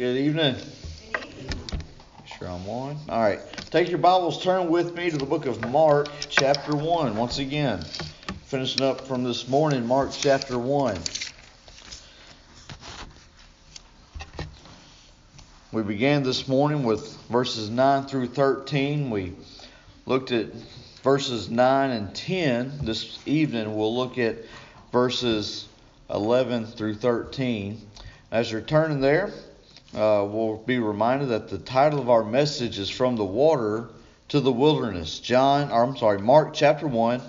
Good evening. Sure I'm on. All right. Take your Bibles, turn with me to the book of Mark, chapter 1. Once again, finishing up from this morning, Mark chapter 1. We began this morning with verses 9 through 13. We looked at verses 9 and 10. This evening, we'll look at verses 11 through 13. As you're turning there, uh, we'll be reminded that the title of our message is From the Water to the Wilderness. John, or I'm sorry, Mark chapter 1,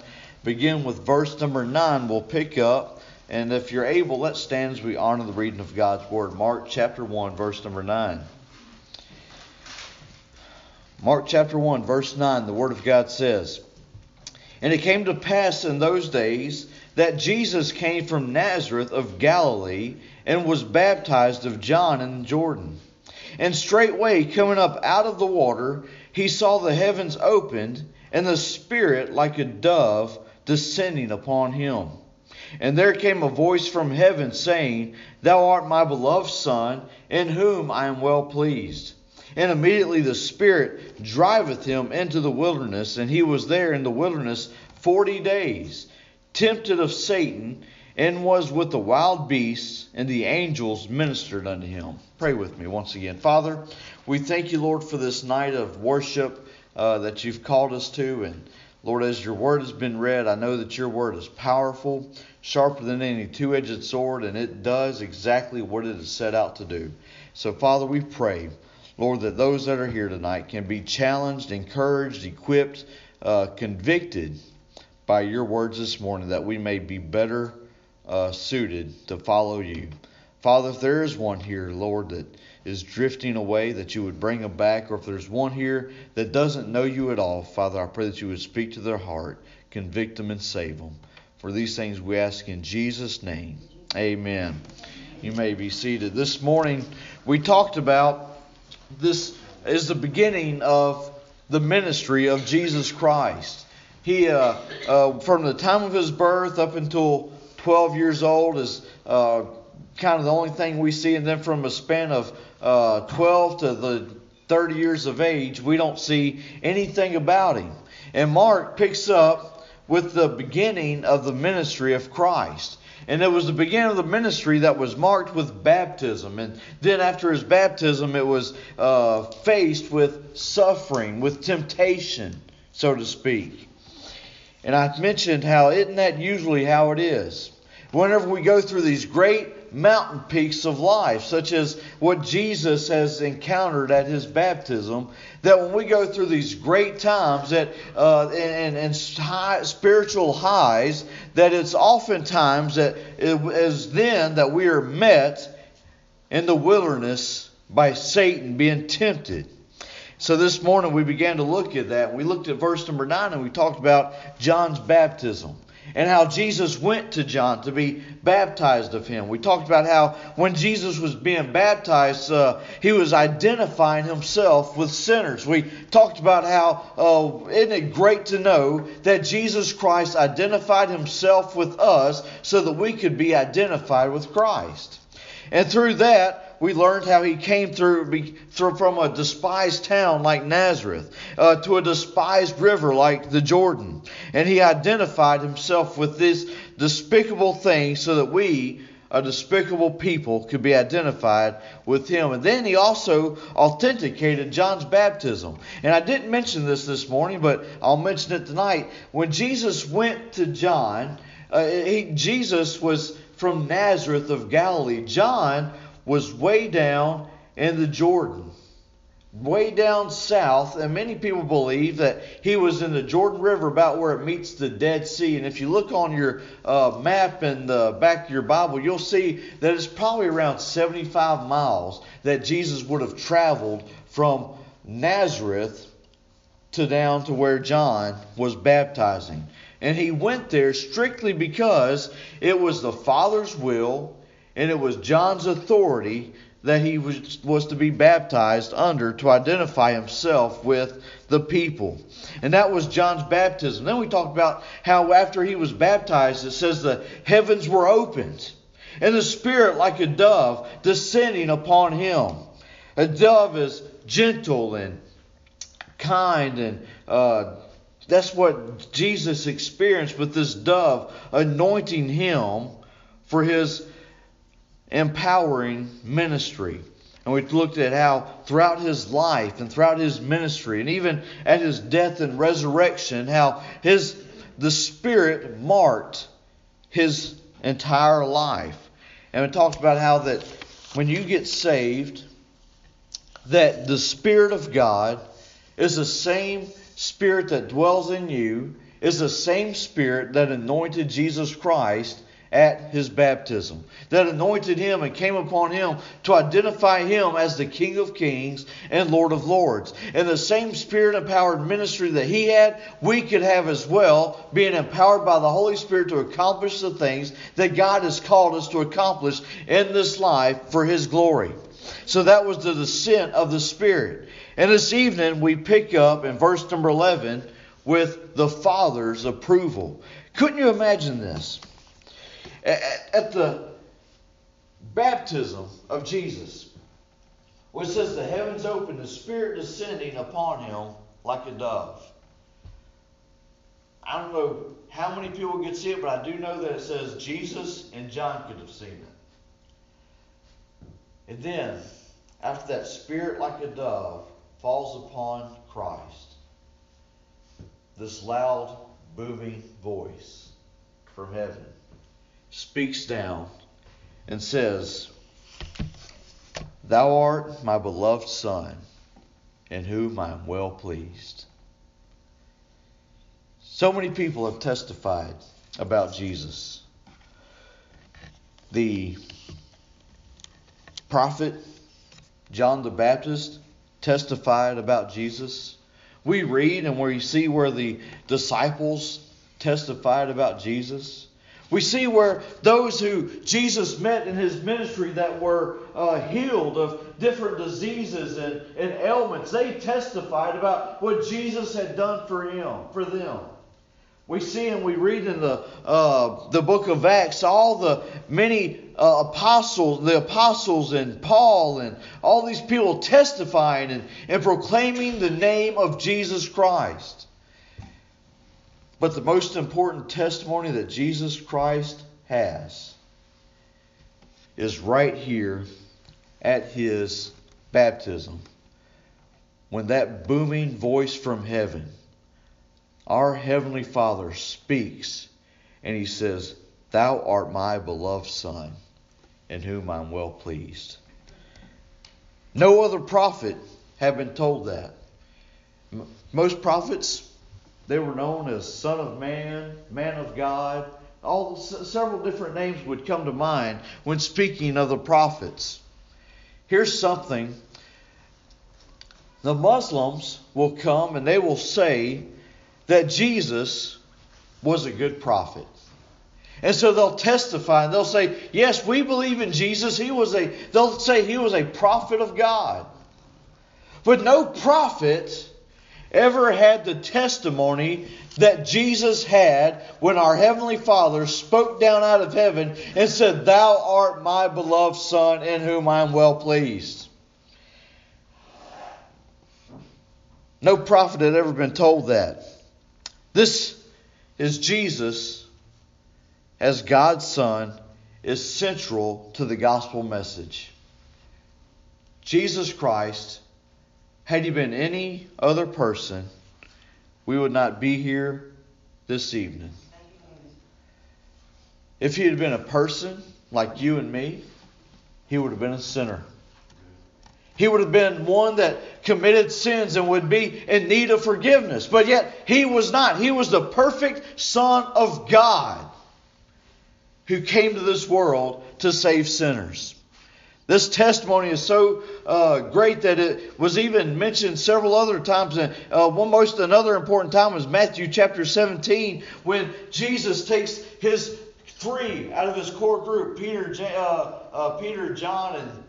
begin with verse number 9. We'll pick up, and if you're able, let's stand as we honor the reading of God's Word. Mark chapter 1, verse number 9. Mark chapter 1, verse 9, the Word of God says, And it came to pass in those days that Jesus came from Nazareth of Galilee and was baptized of John in Jordan. And straightway coming up out of the water, he saw the heavens opened, and the Spirit like a dove descending upon him. And there came a voice from heaven saying, Thou art my beloved Son, in whom I am well pleased. And immediately the Spirit driveth him into the wilderness, and he was there in the wilderness forty days, tempted of Satan and was with the wild beasts, and the angels ministered unto him. Pray with me once again. Father, we thank you, Lord, for this night of worship uh, that you've called us to. And Lord, as your word has been read, I know that your word is powerful, sharper than any two edged sword, and it does exactly what it is set out to do. So, Father, we pray, Lord, that those that are here tonight can be challenged, encouraged, equipped, uh, convicted by your words this morning, that we may be better uh, suited to follow you. Father, if there is one here, Lord, that is drifting away, that you would bring them back, or if there's one here that doesn't know you at all, Father, I pray that you would speak to their heart, convict them, and save them. For these things we ask in Jesus' name. Amen. You may be seated. This morning we talked about this is the beginning of the ministry of Jesus Christ. He, uh, uh, from the time of his birth up until 12 years old is uh, kind of the only thing we see. And then from a span of uh, 12 to the 30 years of age, we don't see anything about him. And Mark picks up with the beginning of the ministry of Christ. And it was the beginning of the ministry that was marked with baptism. And then after his baptism, it was uh, faced with suffering, with temptation, so to speak. And I've mentioned how isn't that usually how it is? Whenever we go through these great mountain peaks of life, such as what Jesus has encountered at his baptism, that when we go through these great times that uh, and, and high, spiritual highs, that it's oftentimes that it is then that we are met in the wilderness by Satan being tempted. So this morning we began to look at that. We looked at verse number 9 and we talked about John's baptism and how Jesus went to John to be baptized of him. We talked about how when Jesus was being baptized, uh, he was identifying himself with sinners. We talked about how, uh, isn't it great to know that Jesus Christ identified himself with us so that we could be identified with Christ. And through that, we learned how he came through, through from a despised town like Nazareth uh, to a despised river like the Jordan. And he identified himself with this despicable thing so that we, a despicable people, could be identified with him. And then he also authenticated John's baptism. And I didn't mention this this morning, but I'll mention it tonight. When Jesus went to John, uh, he, Jesus was from Nazareth of Galilee. John was way down in the Jordan, way down south, and many people believe that he was in the Jordan River about where it meets the Dead Sea. And if you look on your uh, map in the back of your Bible, you'll see that it's probably around 75 miles that Jesus would have traveled from Nazareth to down to where John was baptizing. And he went there strictly because it was the Father's will and it was John's authority that he was, was to be baptized under to identify himself with the people. And that was John's baptism. Then we talked about how after he was baptized, it says the heavens were opened, and the Spirit, like a dove, descending upon him. A dove is gentle and kind, and uh, that's what Jesus experienced with this dove anointing him for his empowering ministry. And we looked at how throughout his life and throughout his ministry and even at his death and resurrection, how his the Spirit marked his entire life. And we talked about how that when you get saved, that the Spirit of God is the same Spirit that dwells in you, is the same Spirit that anointed Jesus Christ at his baptism, that anointed him and came upon him to identify him as the King of Kings and Lord of Lords. And the same spirit empowered ministry that he had, we could have as well, being empowered by the Holy Spirit to accomplish the things that God has called us to accomplish in this life for his glory. So that was the descent of the Spirit. And this evening we pick up in verse number 11 with the Father's approval. Couldn't you imagine this? At the baptism of Jesus, where it says the heavens opened, the Spirit descending upon him like a dove. I don't know how many people could see it, but I do know that it says Jesus and John could have seen it. And then, after that Spirit like a dove falls upon Christ, this loud, booming voice from heaven speaks down and says, Thou art my beloved Son, in whom I am well pleased. So many people have testified about Jesus. The prophet John the Baptist testified about Jesus. We read and we see where the disciples testified about Jesus. We see where those who Jesus met in his ministry that were uh, healed of different diseases and, and ailments, they testified about what Jesus had done for him, for them. We see and we read in the uh, the book of Acts all the many uh, apostles, the apostles and Paul and all these people testifying and, and proclaiming the name of Jesus Christ. But the most important testimony that Jesus Christ has is right here at his baptism. When that booming voice from heaven, our Heavenly Father, speaks and he says, Thou art my beloved Son, in whom I'm well pleased. No other prophet have been told that. Most prophets they were known as Son of Man, Man of God. All several different names would come to mind when speaking of the prophets. Here's something. The Muslims will come and they will say that Jesus was a good prophet. And so they'll testify and they'll say, "Yes, we believe in Jesus. He was a they'll say he was a prophet of God." But no prophet ever had the testimony that Jesus had when our Heavenly Father spoke down out of heaven and said, Thou art my beloved Son in whom I am well pleased. No prophet had ever been told that. This is Jesus as God's Son is central to the gospel message. Jesus Christ had he been any other person, we would not be here this evening. If he had been a person like you and me, he would have been a sinner. He would have been one that committed sins and would be in need of forgiveness. But yet, he was not. He was the perfect Son of God who came to this world to save sinners. This testimony is so uh, great that it was even mentioned several other times. And uh, one most another important time was Matthew chapter 17 when Jesus takes his three out of his core group: Peter, uh, uh, Peter, John, and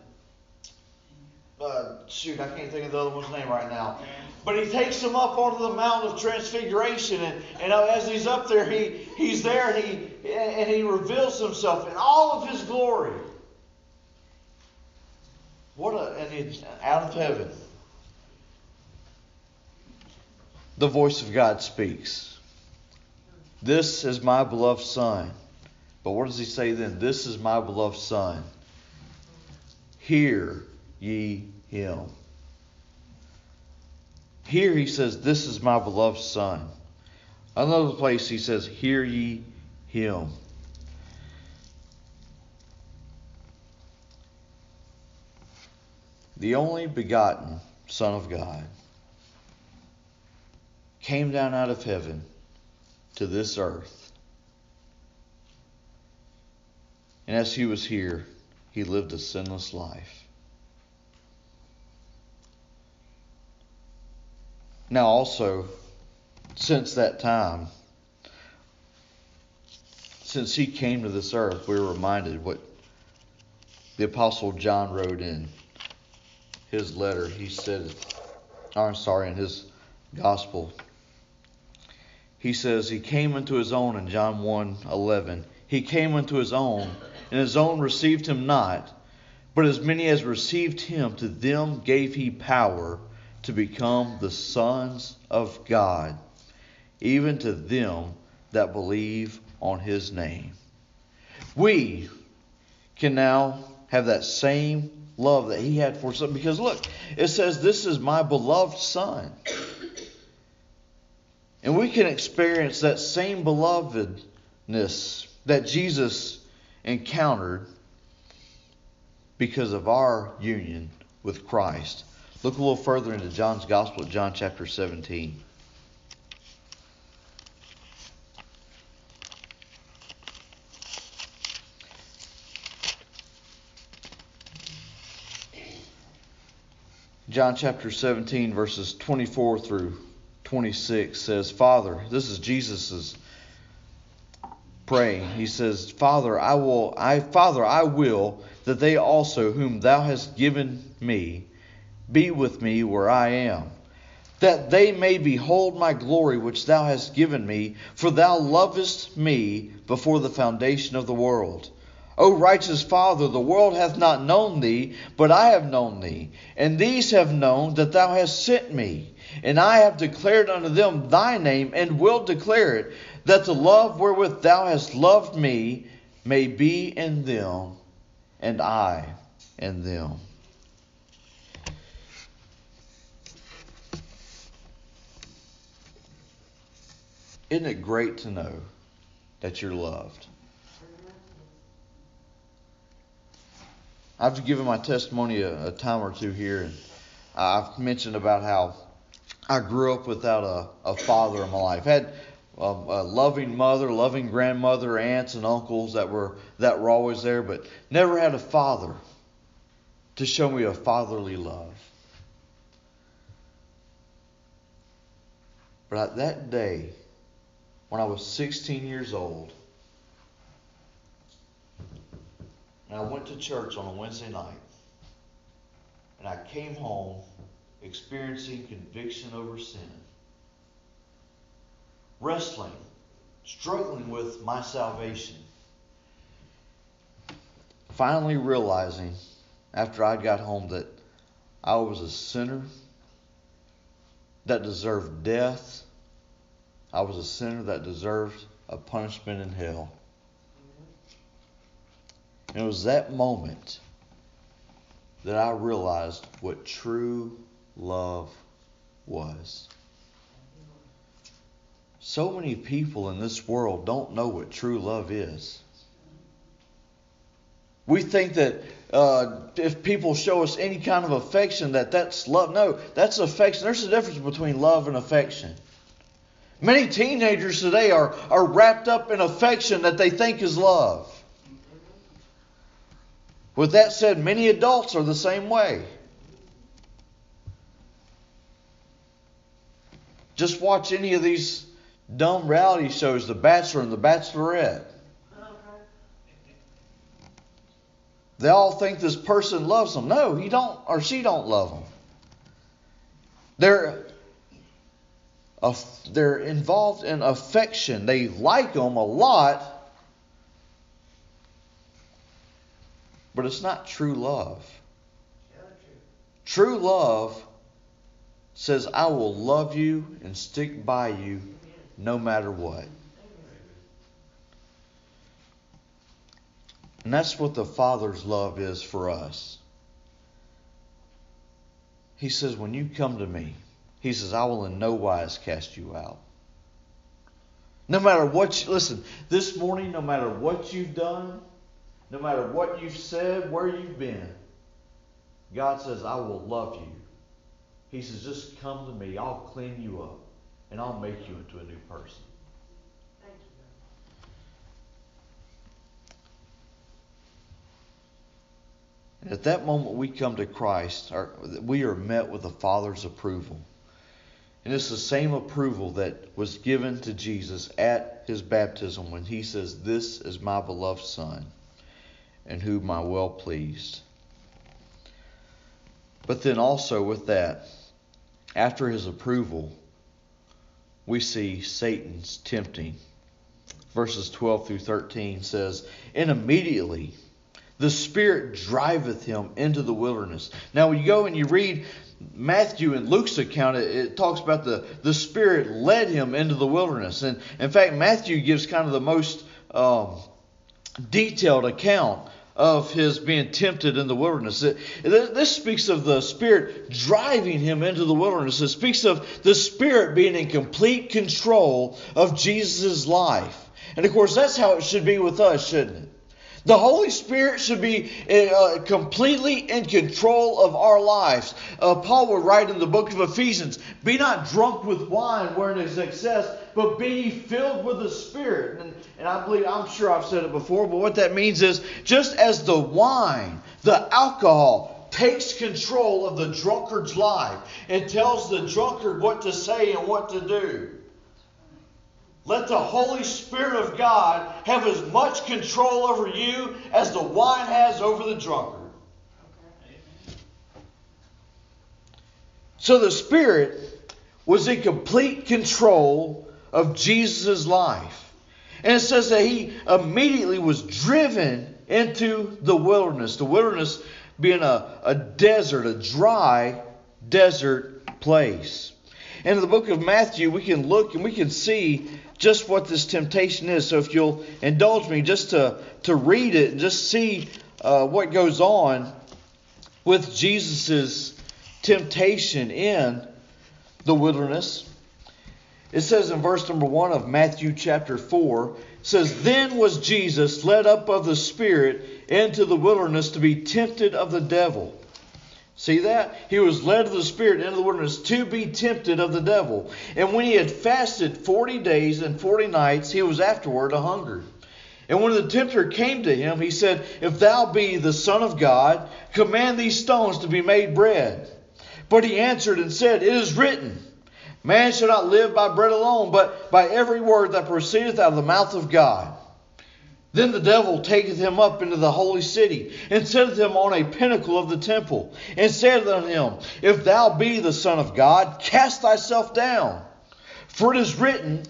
uh, shoot, I can't think of the other one's name right now. But he takes them up onto the Mount of transfiguration, and, and as he's up there, he he's there and he and he reveals himself in all of his glory. What a and it's out of heaven. The voice of God speaks. This is my beloved son. But what does he say then? This is my beloved son. Hear ye him. Here he says, This is my beloved son. Another place he says, Hear ye him. The only begotten Son of God came down out of heaven to this earth. And as he was here, he lived a sinless life. Now, also, since that time, since he came to this earth, we're reminded what the Apostle John wrote in his letter. He said, I'm sorry, in his gospel. He says he came into his own in John 1 11. He came into his own, and his own received him not. But as many as received him, to them gave he power to become the sons of God, even to them that believe on his name. We can now have that same love that he had for us. Because look, it says, This is my beloved son. And we can experience that same belovedness that Jesus encountered because of our union with Christ. Look a little further into John's Gospel, John chapter 17. John chapter 17, verses 24 through 26 says, Father, this is Jesus's praying. He says, Father, I will, I, Father, I will that they also, whom thou hast given me, be with me where I am, that they may behold my glory which thou hast given me, for thou lovest me before the foundation of the world. O righteous Father, the world hath not known thee, but I have known thee. And these have known that thou hast sent me. And I have declared unto them thy name, and will declare it, that the love wherewith thou hast loved me may be in them, and I in them. Isn't it great to know that you're loved? I've given my testimony a, a time or two here, and I've mentioned about how I grew up without a, a father in my life. Had a, a loving mother, loving grandmother, aunts and uncles that were that were always there, but never had a father to show me a fatherly love. But at that day, when I was 16 years old, And I went to church on a Wednesday night. And I came home experiencing conviction over sin, wrestling, struggling with my salvation. Finally realizing after I got home that I was a sinner that deserved death. I was a sinner that deserved a punishment in hell. And it was that moment that I realized what true love was. So many people in this world don't know what true love is. We think that uh, if people show us any kind of affection, that that's love. No, that's affection. There's a difference between love and affection. Many teenagers today are, are wrapped up in affection that they think is love. With that said, many adults are the same way. Just watch any of these dumb reality shows, The Bachelor and The Bachelorette. They all think this person loves them. No, he don't or she don't love them. They're uh, they're involved in affection. They like them a lot, but it's not true love. True love says, I will love you and stick by you no matter what. And that's what the Father's love is for us. He says, When you come to me, He says, I will in no wise cast you out. No matter what you, listen, this morning, no matter what you've done, no matter what you've said, where you've been, God says, I will love you. He says, just come to me. I'll clean you up and I'll make you into a new person. And at that moment we come to Christ, we are met with the Father's approval. And it's the same approval that was given to Jesus at his baptism when he says, This is my beloved Son, in whom I well pleased. But then also with that, after his approval, we see Satan's tempting. Verses 12 through 13 says, And immediately the Spirit driveth him into the wilderness. Now, when you go and you read Matthew and Luke's account, it, it, talks about the, the Spirit led him into the wilderness. And in fact, Matthew gives kind of the most um, detailed account of his being tempted in the wilderness. This speaks of the Spirit driving him into the wilderness. It speaks of the Spirit being in complete control of Jesus' life. And of course, that's how it should be with us, shouldn't it? The Holy Spirit should be uh, completely in control of our lives. Uh, Paul would write in the book of Ephesians Be not drunk with wine wherein is excess, but be filled with the Spirit. And, and I believe, I'm sure I've said it before, but what that means is just as the wine, the alcohol, takes control of the drunkard's life and tells the drunkard what to say and what to do. Let the Holy Spirit of God have as much control over you as the wine has over the drunkard. So the Spirit was in complete control of Jesus' life. And it says that he immediately was driven into the wilderness. The wilderness being a, a desert, a dry desert place. And in the book of Matthew, we can look and we can see just what this temptation is. So if you'll indulge me just to, to read it and just see uh, what goes on with Jesus' temptation in the wilderness. It says in verse number 1 of Matthew chapter 4, says, Then was Jesus led up of the Spirit into the wilderness to be tempted of the devil. See that? He was led of the Spirit into the wilderness to be tempted of the devil. And when he had fasted forty days and forty nights, he was afterward a hungered. And when the tempter came to him, he said, If thou be the Son of God, command these stones to be made bread. But he answered and said, It is written, Man shall not live by bread alone, but by every word that proceedeth out of the mouth of God. Then the devil taketh him up into the holy city, and setteth him on a pinnacle of the temple, and saith unto him, If thou be the Son of God, cast thyself down. For it is written,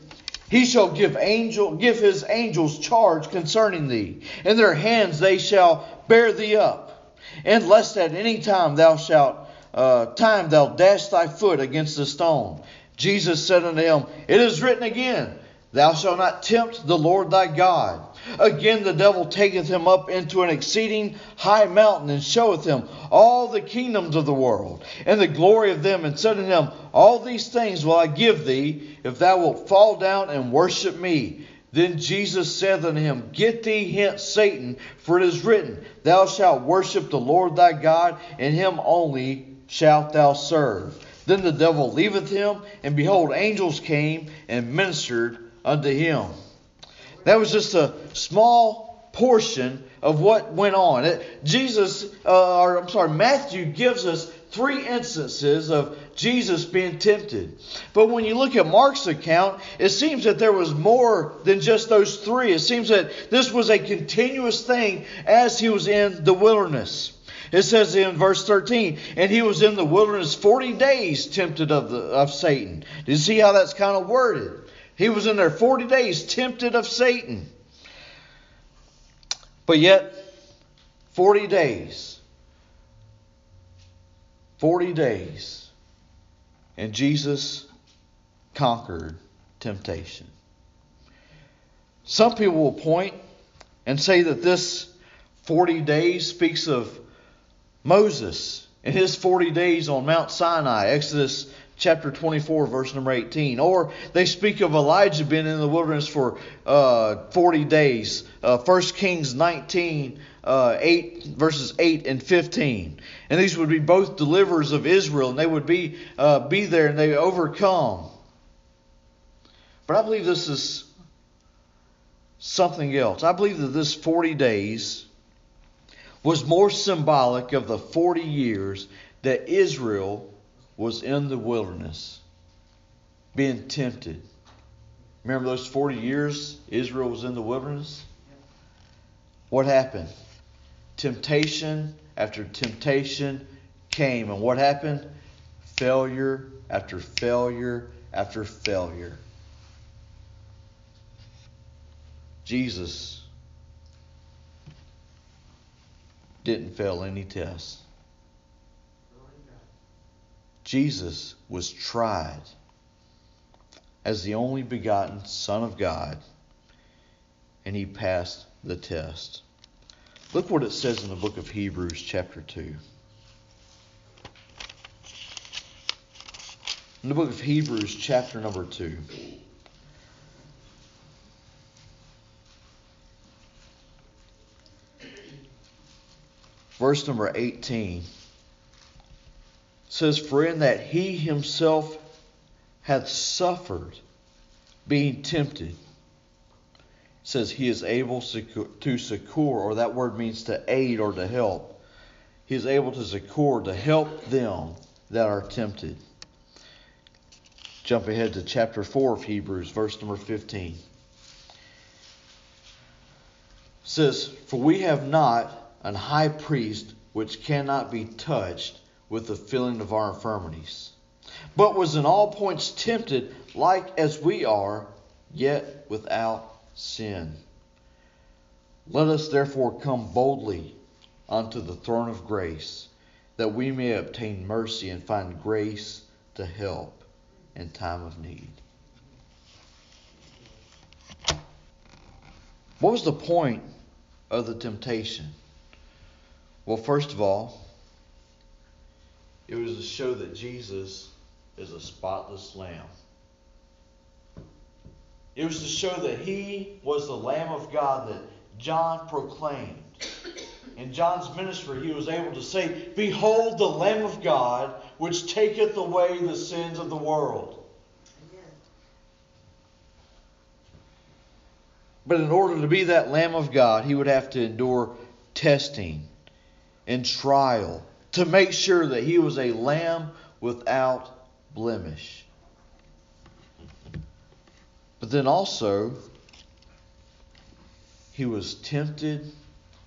He shall give angel give his angels charge concerning thee, and their hands they shall bear thee up. And lest at any time thou shalt uh, time thou dash thy foot against a stone. Jesus said unto him, It is written again, Thou shalt not tempt the Lord thy God. Again, the devil taketh him up into an exceeding high mountain, and showeth him all the kingdoms of the world, and the glory of them, and said unto him, All these things will I give thee, if thou wilt fall down and worship me. Then Jesus said unto him, Get thee hence, Satan, for it is written, Thou shalt worship the Lord thy God, and him only shalt thou serve. Then the devil leaveth him, and behold, angels came and ministered unto him. That was just a small portion of what went on. It, Jesus, uh, or I'm sorry, Matthew gives us three instances of Jesus being tempted. But when you look at Mark's account, it seems that there was more than just those three. It seems that this was a continuous thing as he was in the wilderness. It says in verse 13, and he was in the wilderness 40 days tempted of, the, of Satan. Do you see how that's kind of worded? He was in there 40 days tempted of Satan. But yet, 40 days. 40 days, and Jesus conquered temptation. Some people will point and say that this 40 days speaks of Moses and his 40 days on Mount Sinai, Exodus chapter 24, verse number 18. Or they speak of Elijah being in the wilderness for uh, 40 days, uh, 1 Kings 19, uh, 8, verses 8 and 15. And these would be both deliverers of Israel, and they would be, uh, be there and they overcome. But I believe this is something else. I believe that this 40 days was more symbolic of the 40 years that Israel was in the wilderness being tempted. Remember those 40 years Israel was in the wilderness? What happened? Temptation after temptation came. And what happened? Failure after failure after failure. Jesus didn't fail any tests. Jesus was tried as the only begotten Son of God, and he passed the test. Look what it says in the book of Hebrews, chapter 2. In the book of Hebrews, chapter number 2. Verse number 18 says, For in that he himself hath suffered, being tempted, says he is able to succor, or that word means to aid or to help. He is able to succor, to help them that are tempted. Jump ahead to chapter 4 of Hebrews, verse number 15. It says, For we have not an high priest which cannot be touched with the feeling of our infirmities, but was in all points tempted like as we are, yet without sin. Let us therefore come boldly unto the throne of grace, that we may obtain mercy and find grace to help in time of need. What was the point of the temptation? Well, first of all, it was to show that Jesus is a spotless lamb. It was to show that he was the Lamb of God that John proclaimed. In John's ministry, he was able to say, Behold the Lamb of God, which taketh away the sins of the world. But in order to be that Lamb of God, he would have to endure testing and trial to make sure that he was a lamb without blemish. But then also, he was tempted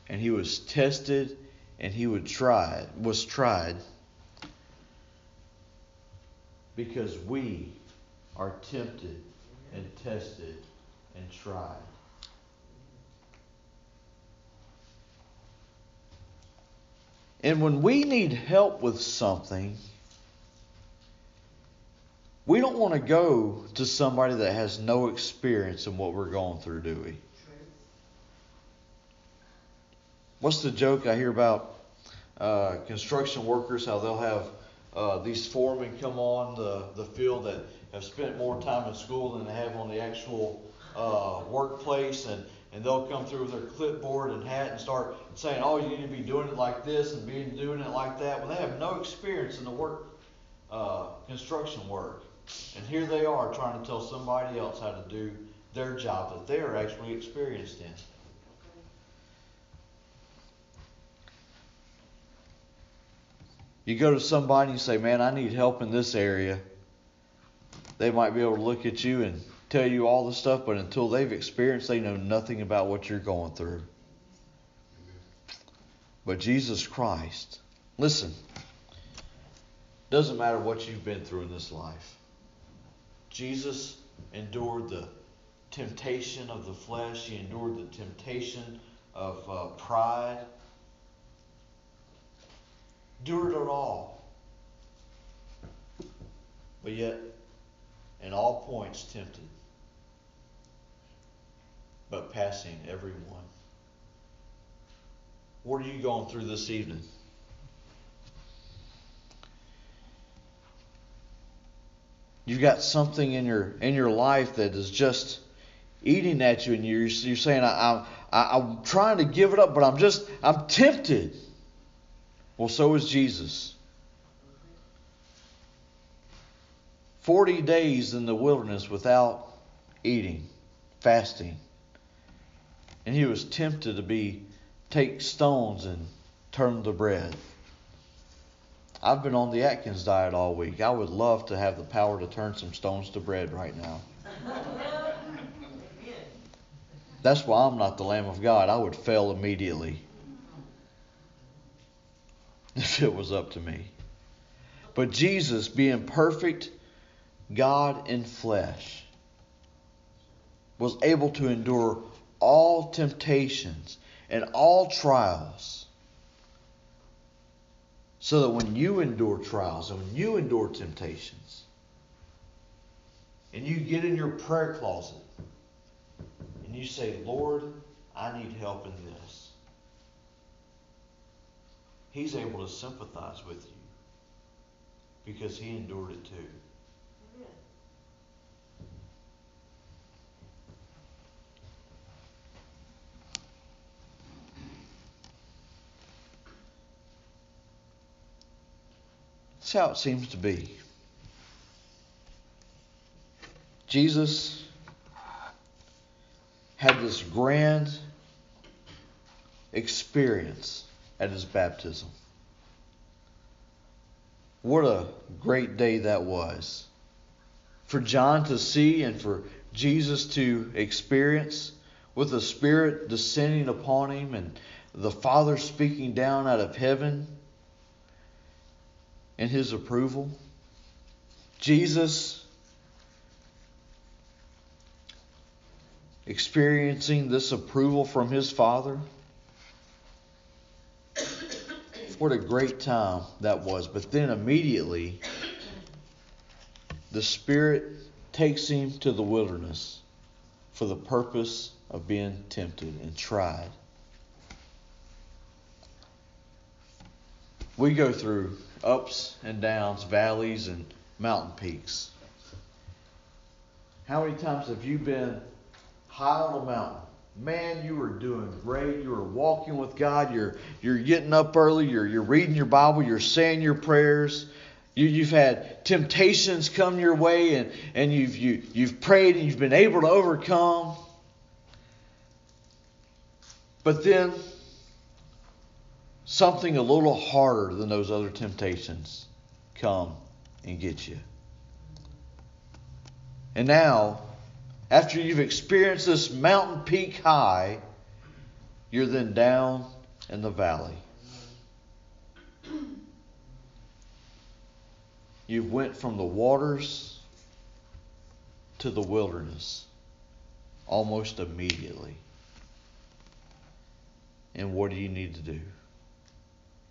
and he was tested and he would try was tried because we are tempted and tested and tried. And when we need help with something, we don't want to go to somebody that has no experience in what we're going through, do we? What's the joke I hear about uh, construction workers, how they'll have uh, these foremen come on the, the field that have spent more time in school than they have on the actual uh, workplace, and and they'll come through with their clipboard and hat and start saying, "Oh, you need to be doing it like this and be doing it like that." Well, they have no experience in the work, uh, construction work, and here they are trying to tell somebody else how to do their job that they are actually experienced in. You go to somebody and you say, "Man, I need help in this area." They might be able to look at you and tell you all the stuff, but until they've experienced, they know nothing about what you're going through. But Jesus Christ, listen, doesn't matter what you've been through in this life. Jesus endured the temptation of the flesh, he endured the temptation of uh, pride, endured it all but yet in all points tempted, but passing every one. What are you going through this evening? You've got something in your in your life that is just eating at you, and you're you're saying, I, I, I'm trying to give it up, but I'm just I'm tempted. Well, so is Jesus. 40 days in the wilderness without eating, fasting. And he was tempted to be take stones and turn to bread. I've been on the Atkins diet all week. I would love to have the power to turn some stones to bread right now. That's why I'm not the Lamb of God. I would fail immediately if it was up to me. But Jesus, being perfect, God in flesh, was able to endure all temptations and all trials. So that when you endure trials and when you endure temptations, and you get in your prayer closet and you say, Lord, I need help in this, He's able to sympathize with you because He endured it too. That's how it seems to be. Jesus had this grand experience at his baptism. What a great day that was. For John to see and for Jesus to experience with the Spirit descending upon him and the Father speaking down out of heaven and his approval. Jesus experiencing this approval from his Father. What a great time that was. But then immediately, the Spirit takes him to the wilderness for the purpose of being tempted and tried. We go through ups and downs, valleys and mountain peaks. How many times have you been high on a mountain? Man, you are doing great. You are walking with God. You're you're getting up early. You're you're reading your Bible. You're saying your prayers. You, you've had temptations come your way, and, and you've you, you've prayed and you've been able to overcome. But then something a little harder than those other temptations come and get you. And now, after you've experienced this mountain peak high, you're then down in the valley. You've went from the waters to the wilderness almost immediately. And what do you need to do?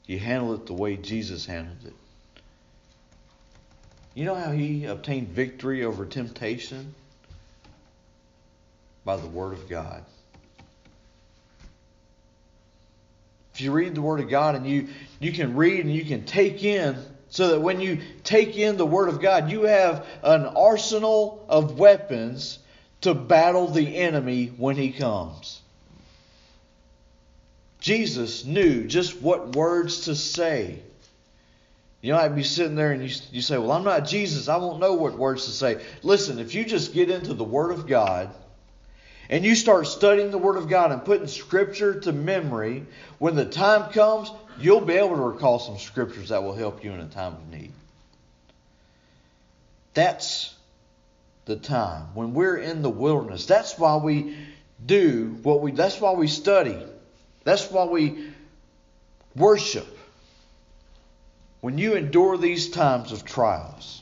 You handle it the way Jesus handled it. You know how he obtained victory over temptation? By the Word of God. If you read the Word of God and you, you can read and you can take in, so that when you take in the Word of God, you have an arsenal of weapons to battle the enemy when he comes. Jesus knew just what words to say. You might be sitting there and you, you say, Well, I'm not Jesus. I won't know what words to say. Listen, if you just get into the Word of God and you start studying the Word of God and putting Scripture to memory, when the time comes, you'll be able to recall some Scriptures that will help you in a time of need. That's the time when we're in the wilderness. That's why we do what we. That's why we study. That's why we worship. When you endure these times of trials,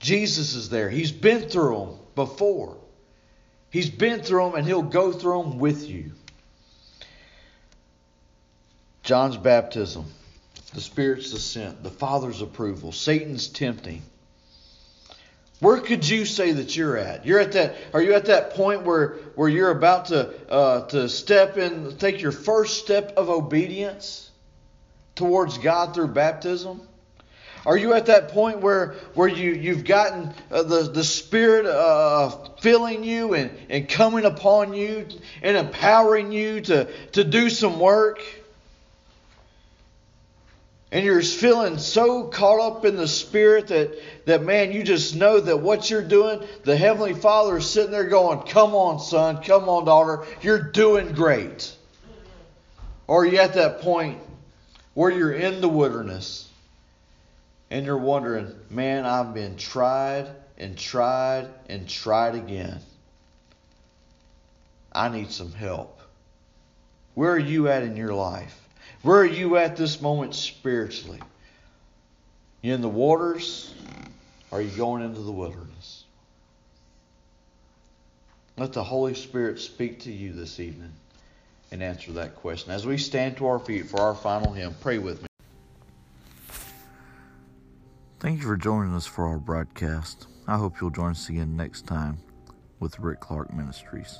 Jesus is there. He's been through them before. He's been through them and he'll go through them with you. John's baptism, the Spirit's descent, the Father's approval, Satan's tempting. Where could you say that you're at? You're at that. Are you at that point where where you're about to uh, to step in, take your first step of obedience towards God through baptism? Are you at that point where where you you've gotten uh, the the Spirit uh, filling you and and coming upon you and empowering you to to do some work? And you're feeling so caught up in the spirit that that man you just know that what you're doing the heavenly father is sitting there going come on son come on daughter. You're doing great. Or are you at that point where you're in the wilderness and you're wondering man i've been tried and tried and tried again. I need some help. Where are you at in your life where are you at this moment spiritually? In the waters? Or are you going into the wilderness? Let the Holy Spirit speak to you this evening and answer that question. As we stand to our feet for our final hymn, pray with me. Thank you for joining us for our broadcast. I hope you'll join us again next time with Rick Clark Ministries.